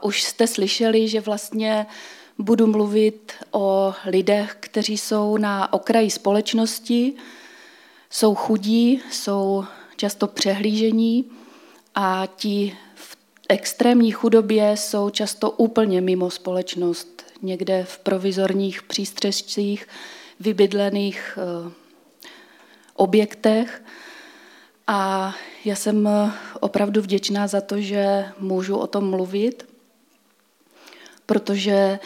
Už jste slyšeli, že vlastně budu mluvit o lidech, kteří jsou na okraji společnosti, jsou chudí, jsou často přehlížení a ti v extrémní chudobě jsou často úplně mimo společnost, někde v provizorních přístřežcích, vybydlených eh, objektech. A já jsem opravdu vděčná za to, že můžu o tom mluvit, protože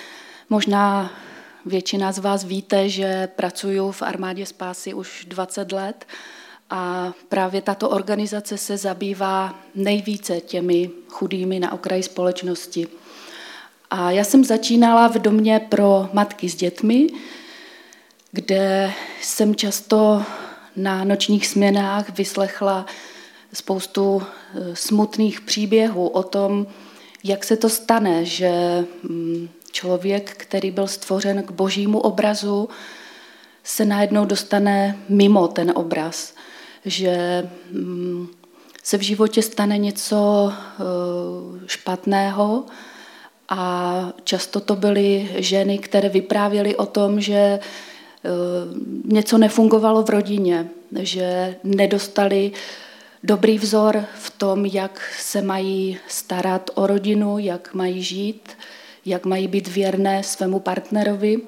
možná většina z vás víte, že pracuji v armádě spásy už 20 let a právě tato organizace se zabývá nejvíce těmi chudými na okraji společnosti. A já jsem začínala v domě pro matky s dětmi, kde jsem často na nočních směnách vyslechla spoustu eh, smutných příběhů o tom, jak se to stane, že mm, člověk, který byl stvořen k božímu obrazu, se najednou dostane mimo ten obraz, že mm, se v životě stane něco eh, špatného? A často to byly ženy, které vyprávěly o tom, že eh, něco nefungovalo v rodině, že nedostali dobrý vzor v tom, jak se mají starat o rodinu, jak mají žít, jak mají být věrné svému partnerovi.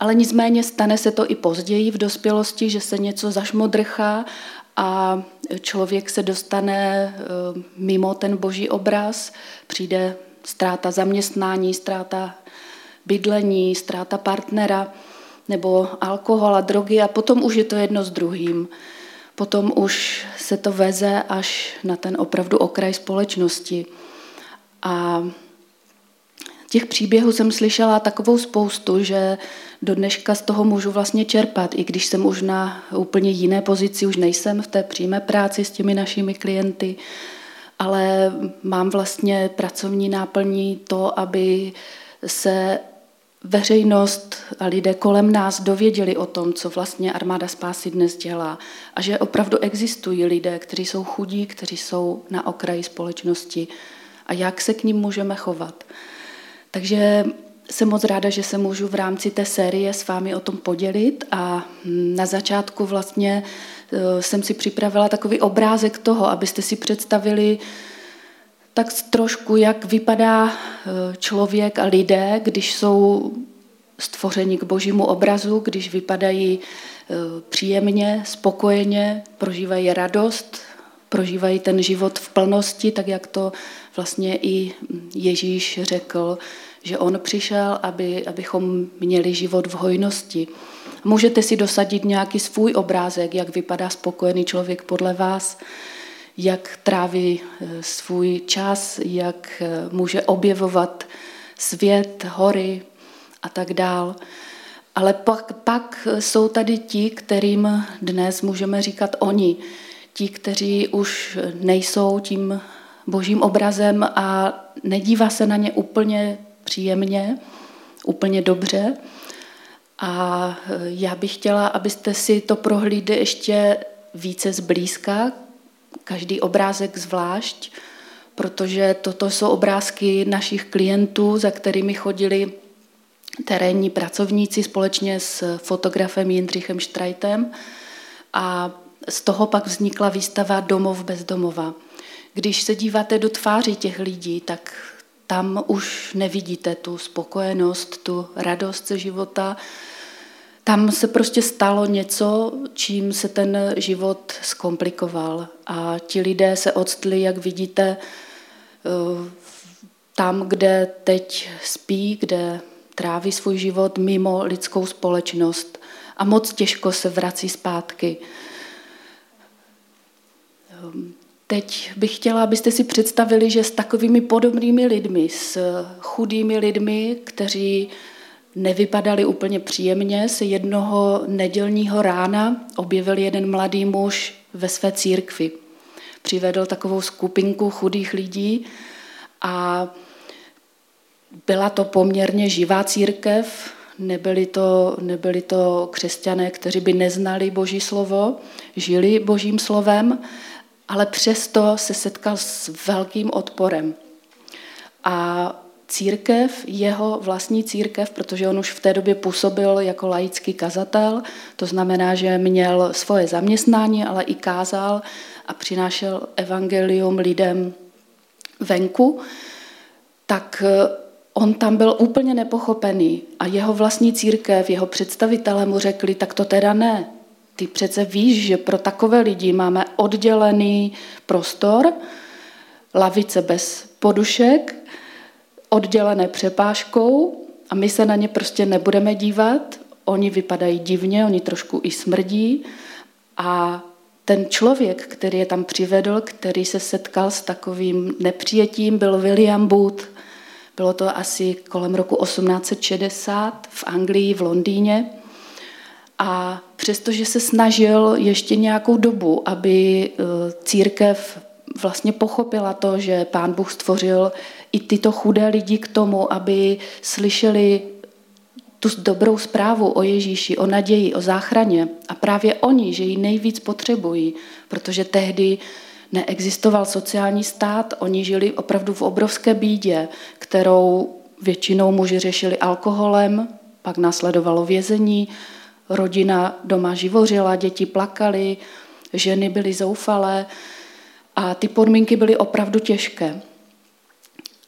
Ale nicméně stane se to i později v dospělosti, že se něco zašmodrchá a člověk se dostane eh, mimo ten boží obraz, přijde ztráta zaměstnání, ztráta bydlení, ztráta partnera nebo alkohol a drogy a potom už je to jedno s druhým potom už se to veze až na ten opravdu okraj společnosti. A těch příběhů jsem slyšela takovou spoustu, že do dneška z toho můžu vlastně čerpat, i když jsem už na úplně jiné pozici, už nejsem v té přímé práci s těmi našimi klienty, ale mám vlastně pracovní náplní to, aby se veřejnost a lidé kolem nás dověděli o tom, co vlastně Armáda Spásy dnes dělá a že opravdu existují lidé, kteří jsou chudí, kteří jsou na okraji společnosti a jak se k ním můžeme chovat. Takže jsem moc ráda, že se můžu v rámci té série s vámi o tom podělit a na začátku vlastně eh, jsem si připravila takový obrázek toho, abyste si představili, tak trošku, jak vypadá eh, člověk a lidé, když jsou stvořeni k božímu obrazu, když vypadají eh, příjemně, spokojeně, prožívají radost, prožívají ten život v plnosti, tak jak to vlastně i Ježíš řekl, že on přišel, aby, abychom měli život v hojnosti. Můžete si dosadit nějaký svůj obrázek, jak vypadá spokojený člověk podle vás jak tráví eh, svůj čas, jak eh, může objevovat svět, hory a tak dál. Ale pak, pak jsou tady ti, kterým dnes můžeme říkat oni. Ti, kteří už nejsou tím božím obrazem a nedívá se na ně úplně příjemně, úplně dobře. A eh, já bych chtěla, abyste si to prohlídli ještě více zblízka, každý obrázek zvlášť, protože toto jsou obrázky našich klientů, za kterými chodili terénní pracovníci společně s fotografem Jindřichem Štrajtem a z toho pak vznikla výstava Domov bez domova. Když se díváte do tváří těch lidí, tak tam už nevidíte tu spokojenost, tu radost ze života, tam se prostě stalo něco, čím se ten život zkomplikoval. A ti lidé se odstli, jak vidíte, eh, tam, kde teď spí, kde tráví svůj život mimo lidskou společnost a moc těžko se vrací zpátky. Ehm, teď bych chtěla, abyste si představili, že s takovými podobnými lidmi, s chudými lidmi, kteří nevypadali úplně příjemně, se jednoho nedělního rána objevil jeden mladý muž ve své církvi. Přivedl takovou skupinku chudých lidí a byla to poměrně živá církev, nebyli to, nebyli to křesťané, kteří by neznali Boží slovo, žili Božím slovem, ale přesto se setkal s velkým odporem. A církev, jeho vlastní církev, protože on už v té době působil jako laický kazatel, to znamená, že měl svoje zaměstnání, ale i kázal a přinášel evangelium lidem venku, tak eh, on tam byl úplně nepochopený a jeho vlastní církev, jeho představitelé mu řekli, tak to teda ne. Ty přece víš, že pro takové lidi máme oddělený prostor, lavice bez podušek, oddělené přepážkou a my se na ně prostě nebudeme dívat. Oni vypadají divně, oni trošku i smrdí a ten člověk, který je tam přivedl, který se setkal s takovým nepřijetím, byl William Booth. Bylo to asi kolem roku 1860 v Anglii, v Londýně. A přestože se snažil ještě nějakou dobu, aby e, církev vlastně pochopila to, že pán Bůh stvořil i tyto chudé lidi k tomu, aby slyšeli tu dobrou zprávu o Ježíši, o naději, o záchraně. A právě oni, že ji nejvíc potřebují, protože tehdy neexistoval sociální stát, oni žili opravdu v obrovské bídě, kterou většinou muži řešili alkoholem, pak následovalo vězení, rodina doma živořila, děti plakaly, ženy byly zoufalé a ty podmínky byly opravdu těžké.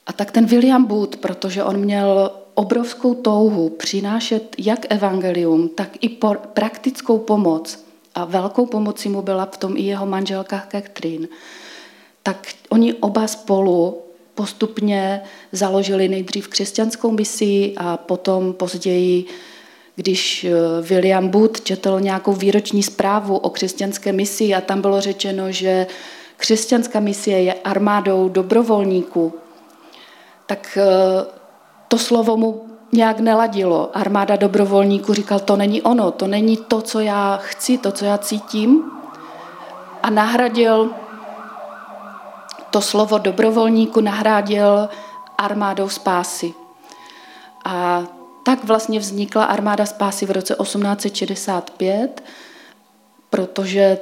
A tak ten William Booth, protože on měl obrovskou touhu přinášet jak evangelium, tak i praktickou pomoc, a velkou pomocí mu byla v tom i jeho manželka Catherine, tak oni oba spolu postupně založili nejdřív křesťanskou misi a potom později, když eh, William Booth četl nějakou výroční zprávu o křesťanské misi a tam bylo řečeno, že křesťanská misie je armádou dobrovolníků, tak eh, to slovo mu nějak neladilo. Armáda dobrovolníků říkal, to není ono, to není to, co já chci, to, co já cítím. A nahradil to slovo dobrovolníku, nahradil armádou spásy. A tak vlastně vznikla armáda spásy v roce 1865, protože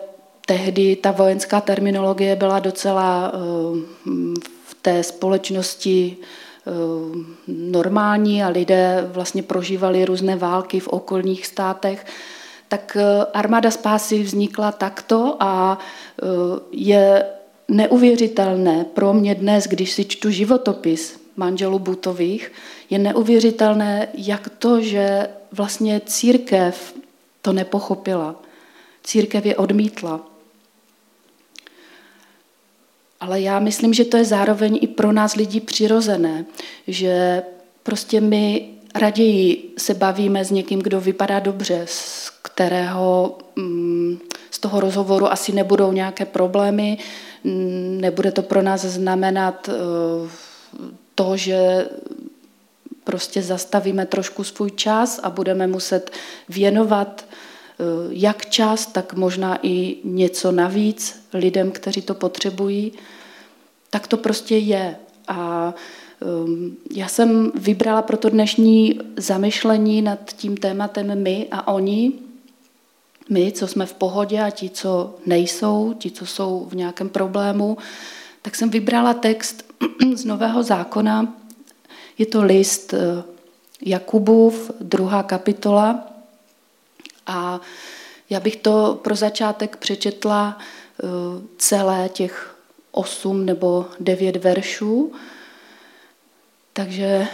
tehdy ta vojenská terminologie byla docela eh, té společnosti eh, normální a lidé vlastně prožívali různé války v okolních státech, tak eh, armáda spásy vznikla takto a je neuvěřitelné pro mě dnes, když si čtu životopis manželů Butových, je neuvěřitelné, jak to, že vlastně církev to nepochopila. Církev je odmítla. Ale já myslím, že to je zároveň i pro nás lidi přirozené, že prostě my raději se bavíme s někým, kdo vypadá dobře, z kterého mm, z toho rozhovoru asi nebudou nějaké problémy, mm, nebude to pro nás znamenat eh, to, že prostě zastavíme trošku svůj čas a budeme muset věnovat jak čas, tak možná i něco navíc lidem, kteří to potřebují tak to prostě je. A um, já jsem vybrala pro to dnešní zamyšlení nad tím tématem my a oni, my, co jsme v pohodě a ti, co nejsou, ti, co jsou v nějakém problému, tak jsem vybrala text z Nového zákona. Je to list eh, Jakubův, druhá kapitola. A já bych to pro začátek přečetla eh, celé těch osm nebo devět veršů. Takže eh,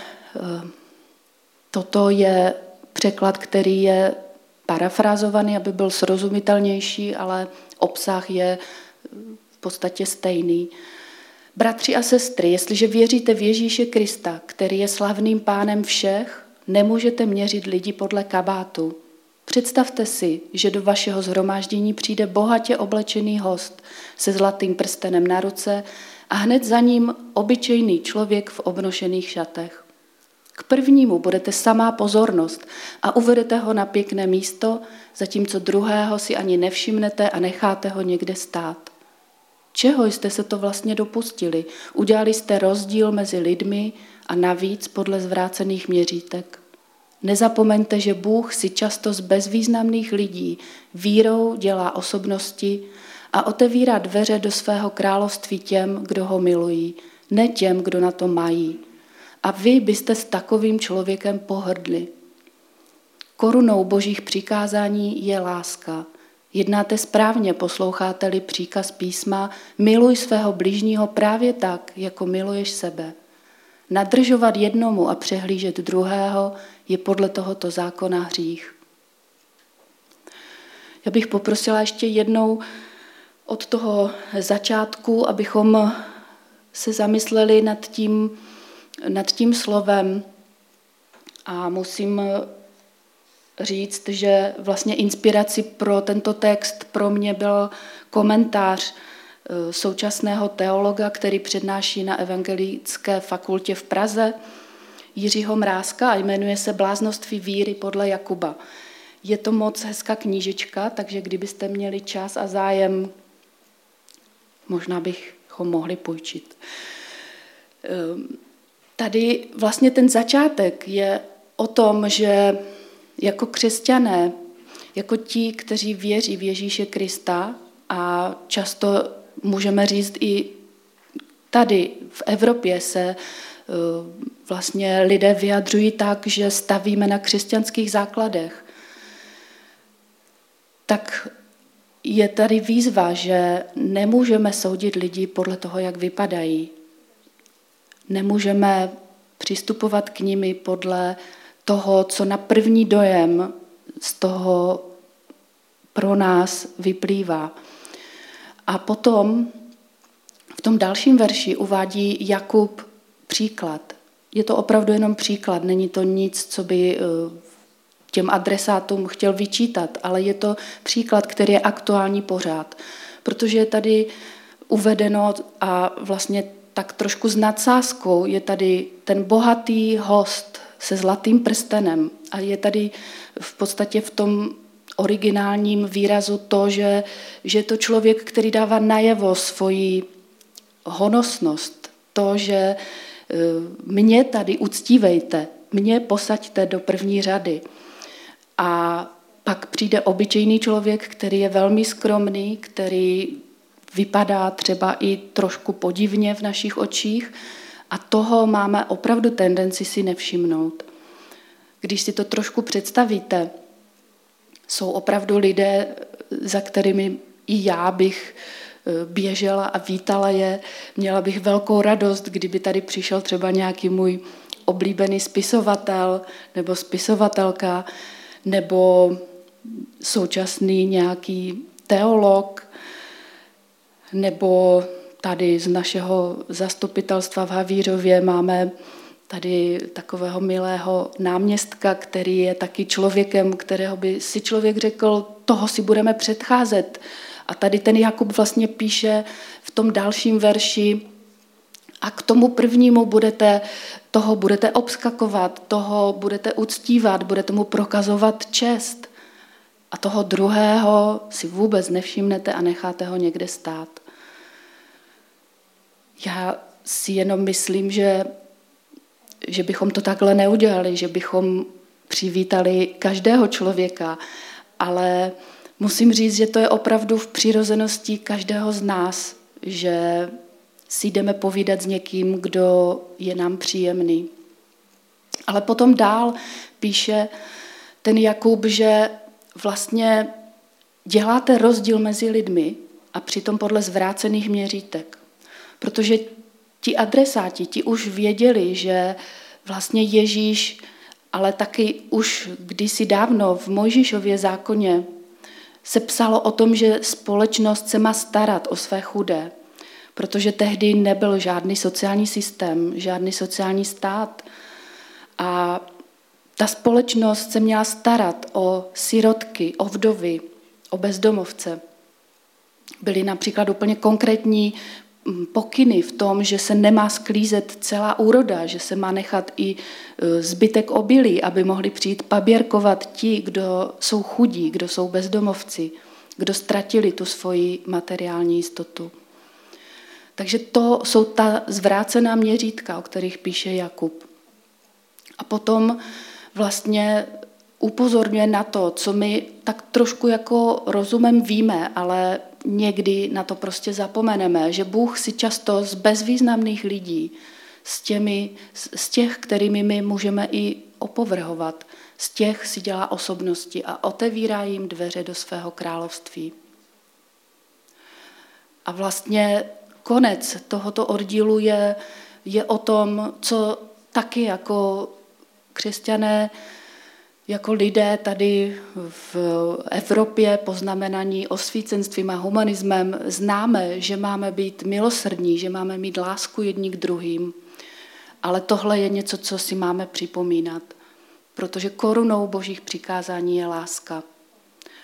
toto je překlad, který je parafrázovaný, aby byl srozumitelnější, ale obsah je v podstatě stejný. Bratři a sestry, jestliže věříte v Ježíše Krista, který je slavným pánem všech, nemůžete měřit lidi podle kabátu. Představte si, že do vašeho zhromáždění přijde bohatě oblečený host se zlatým prstenem na ruce a hned za ním obyčejný člověk v obnošených šatech. K prvnímu budete samá pozornost a uvedete ho na pěkné místo, zatímco druhého si ani nevšimnete a necháte ho někde stát. Čeho jste se to vlastně dopustili? Udělali jste rozdíl mezi lidmi a navíc podle zvrácených měřítek. Nezapomeňte, že Bůh si často z bezvýznamných lidí vírou dělá osobnosti a otevírá dveře do svého království těm, kdo ho milují, ne těm, kdo na to mají. a vy byste s takovým člověkem pohrdli. Korunou božích přikázání je láska. Jednáte správně, posloucháte-li příkaz písma, miluj svého blížního právě tak, jako miluješ sebe. Nadržovat jednomu a přehlížet druhého je podle tohoto zákona hřích. Já bych poprosila ještě jednou od toho začátku, abychom se zamysleli nad tím, nad tím slovem. A musím říct, že vlastně inspirací pro tento text pro mě byl komentář současného teologa, který přednáší na Evangelické fakultě v Praze, Jiřího Mrázka a jmenuje se Bláznoství víry podle Jakuba. Je to moc hezká knížička, takže kdybyste měli čas a zájem, možná bych ho mohli půjčit. Ehm, tady vlastně ten začátek je o tom, že jako křesťané, jako ti, kteří věří v Ježíše Krista a často můžeme říct i tady v Evropě se eh, vlastně lidé vyjadřují tak, že stavíme na křesťanských základech, tak je tady výzva, že nemůžeme soudit lidi podle toho, jak vypadají. Nemůžeme přistupovat k nimi podle toho, co na první dojem z toho pro nás vyplývá. A potom v tom dalším verši uvádí Jakub příklad. Je to opravdu jenom příklad, není to nic, co by eh, těm adresátům chtěl vyčítat, ale je to příklad, který je aktuální pořád. Protože je tady uvedeno a vlastně tak trošku s nadsázkou je tady ten bohatý host se zlatým prstenem a je tady v podstatě v tom originálním výrazu to, že, že je to člověk, který dává najevo svoji honosnost, to, že e, mě tady uctívejte, mě posaďte do první řady. A pak přijde obyčejný člověk, který je velmi skromný, který vypadá třeba i trošku podivně v našich očích a toho máme opravdu tendenci si nevšimnout. Když si to trošku představíte, jsou opravdu lidé, za kterými i já bych eh, běžela a vítala je. Měla bych velkou radost, kdyby tady přišel třeba nějaký můj oblíbený spisovatel nebo spisovatelka, nebo současný nějaký teolog, nebo tady z našeho zastupitelstva v Havířově máme tady takového milého náměstka, který je taky člověkem, kterého by si člověk řekl, toho si budeme předcházet. A tady ten Jakub vlastně píše v tom dalším verši, a k tomu prvnímu budete, toho budete obskakovat, toho budete uctívat, budete mu prokazovat čest. A toho druhého si vůbec nevšimnete a necháte ho někde stát. Já si jenom myslím, že, že bychom to takhle neudělali, že bychom přivítali každého člověka, ale musím říct, že to je opravdu v přirozenosti každého z nás, že si jdeme povídat s někým, kdo je nám příjemný. Ale potom dál píše ten Jakub, že vlastně děláte rozdíl mezi lidmi a přitom podle zvrácených měřítek. Protože ti adresáti, ti už věděli, že vlastně Ježíš, ale taky už kdysi dávno v Mojžíšově zákoně se psalo o tom, že společnost se má starat o své chudé, protože tehdy nebyl žádný sociální systém, žádný sociální stát. A ta společnost se měla starat o sirotky, o vdovy, o bezdomovce. Byly například úplně konkrétní pokyny v tom, že se nemá sklízet celá úroda, že se má nechat i e, zbytek obilí, aby mohli přijít paběrkovat ti, kdo jsou chudí, kdo jsou bezdomovci, kdo ztratili tu svoji materiální jistotu. Takže to jsou ta zvrácená měřítka, o kterých píše Jakub. A potom vlastně upozorňuje na to, co my tak trošku jako rozumem víme, ale někdy na to prostě zapomeneme, že Bůh si často z bezvýznamných lidí s, těmi, z těch, kterými my můžeme i opovrhovat. Z těch si dělá osobnosti a otevírá jim dveře do svého království. A vlastně konec tohoto oddílu je, je o tom, co taky jako křesťané, jako lidé tady v Evropě poznamenaní osvícenstvím a humanismem známe, že máme být milosrdní, že máme mít lásku jedni k druhým. Ale tohle je něco, co si máme připomínat, protože korunou božích přikázání je láska.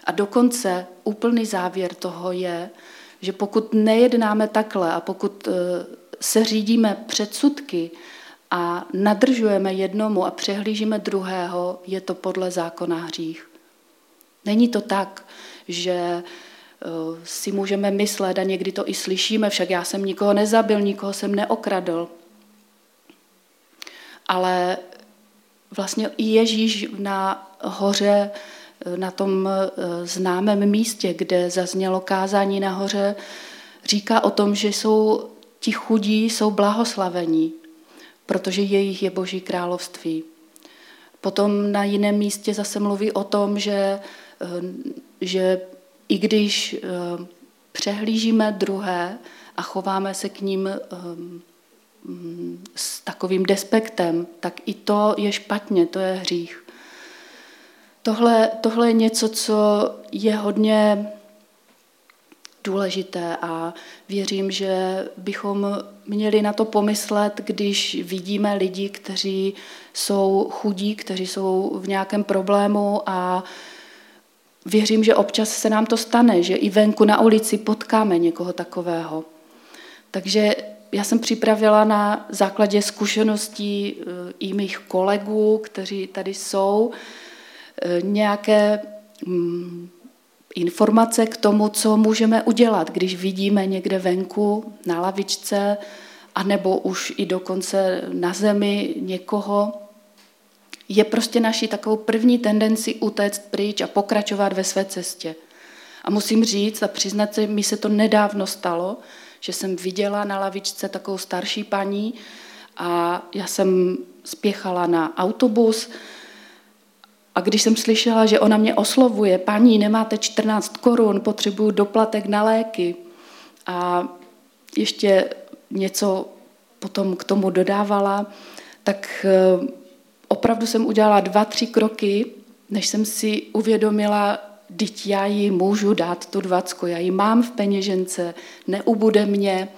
A dokonce úplný závěr toho je, že pokud nejednáme takhle a pokud eh, se řídíme předsudky a nadržujeme jednomu a přehlížíme druhého, je to podle zákona hřích. Není to tak, že eh, si můžeme myslet a někdy to i slyšíme, však já jsem nikoho nezabil, nikoho jsem neokradl. Ale vlastně i Ježíš na hoře na tom eh, známém místě, kde zaznělo kázání nahoře, říká o tom, že jsou ti chudí, jsou blahoslavení, protože jejich je Boží království. Potom na jiném místě zase mluví o tom, že, eh, že i když eh, přehlížíme druhé a chováme se k ním mm, s takovým despektem, tak i to je špatně, to je hřích. Tohle, tohle je něco, co je hodně důležité a věřím, že bychom měli na to pomyslet, když vidíme lidi, kteří jsou chudí, kteří jsou v nějakém problému a věřím, že občas se nám to stane, že i venku na ulici potkáme někoho takového. Takže já jsem připravila na základě zkušeností eh, i mých kolegů, kteří tady jsou, Eh, nějaké mm, informace k tomu, co můžeme udělat, když vidíme někde venku na lavičce, anebo už i dokonce na zemi někoho, je prostě naší takovou první tendenci utéct pryč a pokračovat ve své cestě. A musím říct a přiznat se, mi se to nedávno stalo, že jsem viděla na lavičce takovou starší paní a já jsem spěchala na autobus, a když jsem slyšela, že ona mě oslovuje, paní, nemáte 14 korun, potřebuju doplatek na léky. A ještě něco potom k tomu dodávala, tak eh, opravdu jsem udělala dva, tři kroky, než jsem si uvědomila, teď já jí můžu dát tu dvacku, já ji mám v peněžence, neubude mě.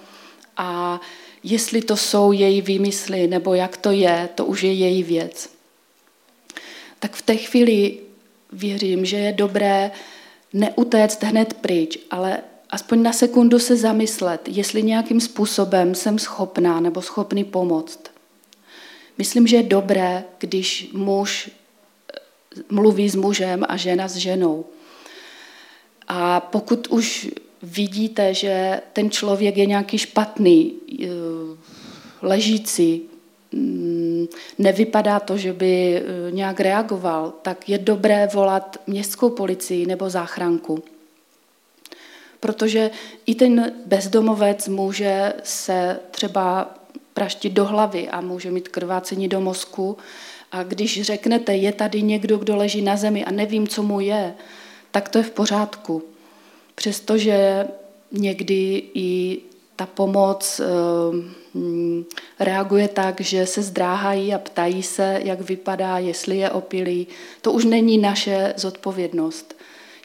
A jestli to jsou její výmysly nebo jak to je, to už je její věc tak v té chvíli věřím, že je dobré neutéct hned pryč, ale aspoň na sekundu se zamyslet, jestli nějakým způsobem jsem schopná nebo schopný pomoct. Myslím, že je dobré, když muž eh, mluví s mužem a žena s ženou. A pokud už vidíte, že ten člověk je nějaký špatný, eh, ležící, nevypadá to, že by eh, nějak reagoval, tak je dobré volat městskou policii nebo záchranku. Protože i ten bezdomovec může se třeba praštit do hlavy a může mít krvácení do mozku. A když řeknete, je tady někdo, kdo leží na zemi a nevím, co mu je, tak to je v pořádku. Přestože někdy i ta pomoc eh, reaguje tak, že se zdráhají a ptají se, jak vypadá, jestli je opilý. To už není naše zodpovědnost.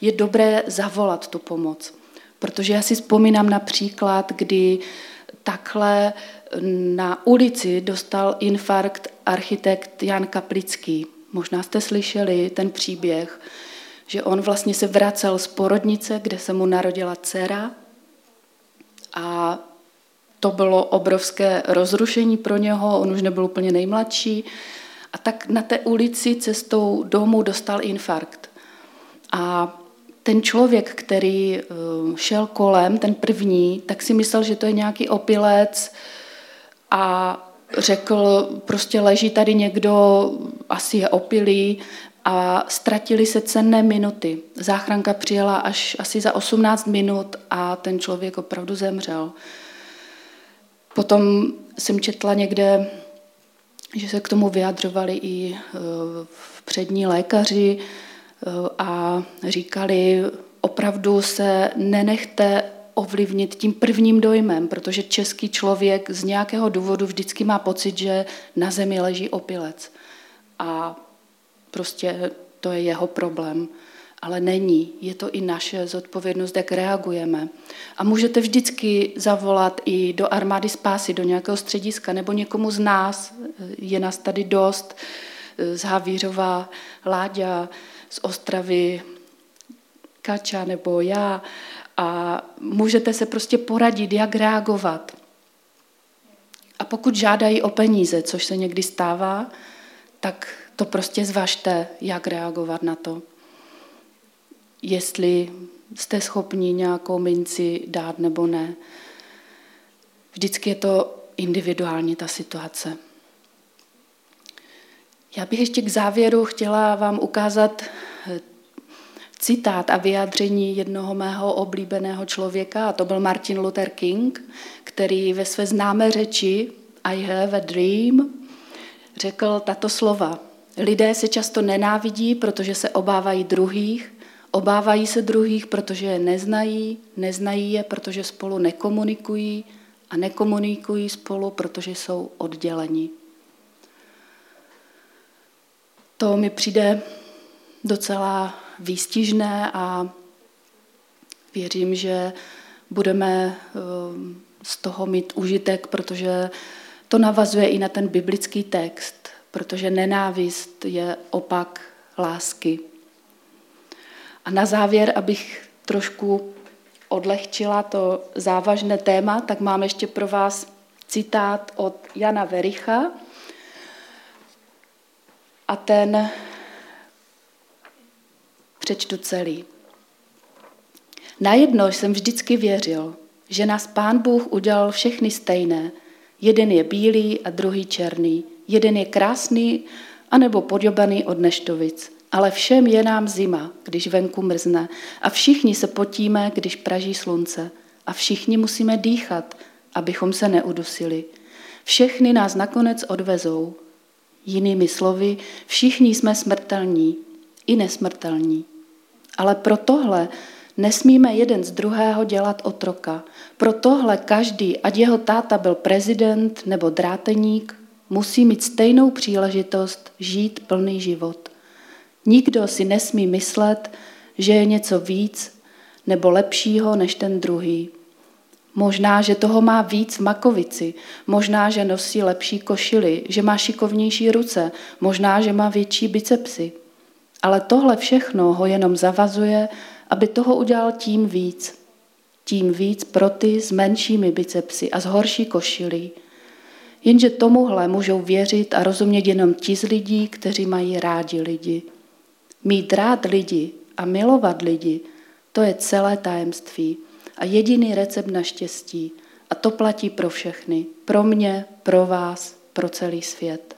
Je dobré zavolat tu pomoc. Protože já si vzpomínám na příklad, kdy takhle na ulici dostal infarkt architekt Jan Kaplický. Možná jste slyšeli ten příběh, že on vlastně se vracel z porodnice, kde se mu narodila dcera a to bylo obrovské rozrušení pro něho, on už nebyl úplně nejmladší. A tak na té ulici cestou domů dostal infarkt. A ten člověk, který eh, šel kolem, ten první, tak si myslel, že to je nějaký opilec a řekl, prostě leží tady někdo, asi je opilý a ztratili se cenné minuty. Záchranka přijela až asi za 18 minut a ten člověk opravdu zemřel. Potom jsem četla někde, že se k tomu vyjadřovali i přední lékaři a říkali, opravdu se nenechte ovlivnit tím prvním dojmem, protože český člověk z nějakého důvodu vždycky má pocit, že na zemi leží opilec. A prostě to je jeho problém. Ale není. Je to i naše zodpovědnost, jak reagujeme. A můžete vždycky zavolat i do armády spásy, do nějakého střediska, nebo někomu z nás, je nás tady dost, z Havířova, Láďa, z Ostravy, Kača nebo já, a můžete se prostě poradit, jak reagovat. A pokud žádají o peníze, což se někdy stává, tak to prostě zvažte, jak reagovat na to. Jestli jste schopni nějakou minci dát nebo ne. Vždycky je to individuální ta situace. Já bych ještě k závěru chtěla vám ukázat citát a vyjádření jednoho mého oblíbeného člověka, a to byl Martin Luther King, který ve své známé řeči I have a dream řekl tato slova. Lidé se často nenávidí, protože se obávají druhých, obávají se druhých, protože je neznají, neznají je, protože spolu nekomunikují a nekomunikují spolu, protože jsou odděleni. To mi přijde docela výstižné a věřím, že budeme eh, z toho mít užitek, protože to navazuje i na ten biblický text, protože nenávist je opak lásky. A na závěr, abych trošku odlehčila to závažné téma, tak mám ještě pro vás citát od Jana Vericha. A ten Přečtu celý. Najednou jsem vždycky věřil, že nás pán Bůh udělal všechny stejné. Jeden je bílý a druhý černý. Jeden je krásný anebo podobaný od neštovic. Ale všem je nám zima, když venku mrzne. A všichni se potíme, když praží slunce. A všichni musíme dýchat, abychom se neudusili. Všechny nás nakonec odvezou. Jinými slovy, všichni jsme smrtelní i nesmrtelní. Ale pro tohle nesmíme jeden z druhého dělat otroka. Pro tohle každý, ať jeho táta byl prezident nebo dráteník, musí mít stejnou příležitost žít plný život. Nikdo si nesmí myslet, že je něco víc nebo lepšího než ten druhý. Možná, že toho má víc v makovici, možná, že nosí lepší košily, že má šikovnější ruce, možná, že má větší bicepsy. Ale tohle všechno ho jenom zavazuje, aby toho udělal tím víc. Tím víc pro ty s menšími bicepsy a s horší košilí. Jenže tomuhle můžou věřit a rozumět jenom ti z lidí, kteří mají rádi lidi. Mít rád lidi a milovat lidi, to je celé tajemství a jediný recept na štěstí. A to platí pro všechny. Pro mě, pro vás, pro celý svět.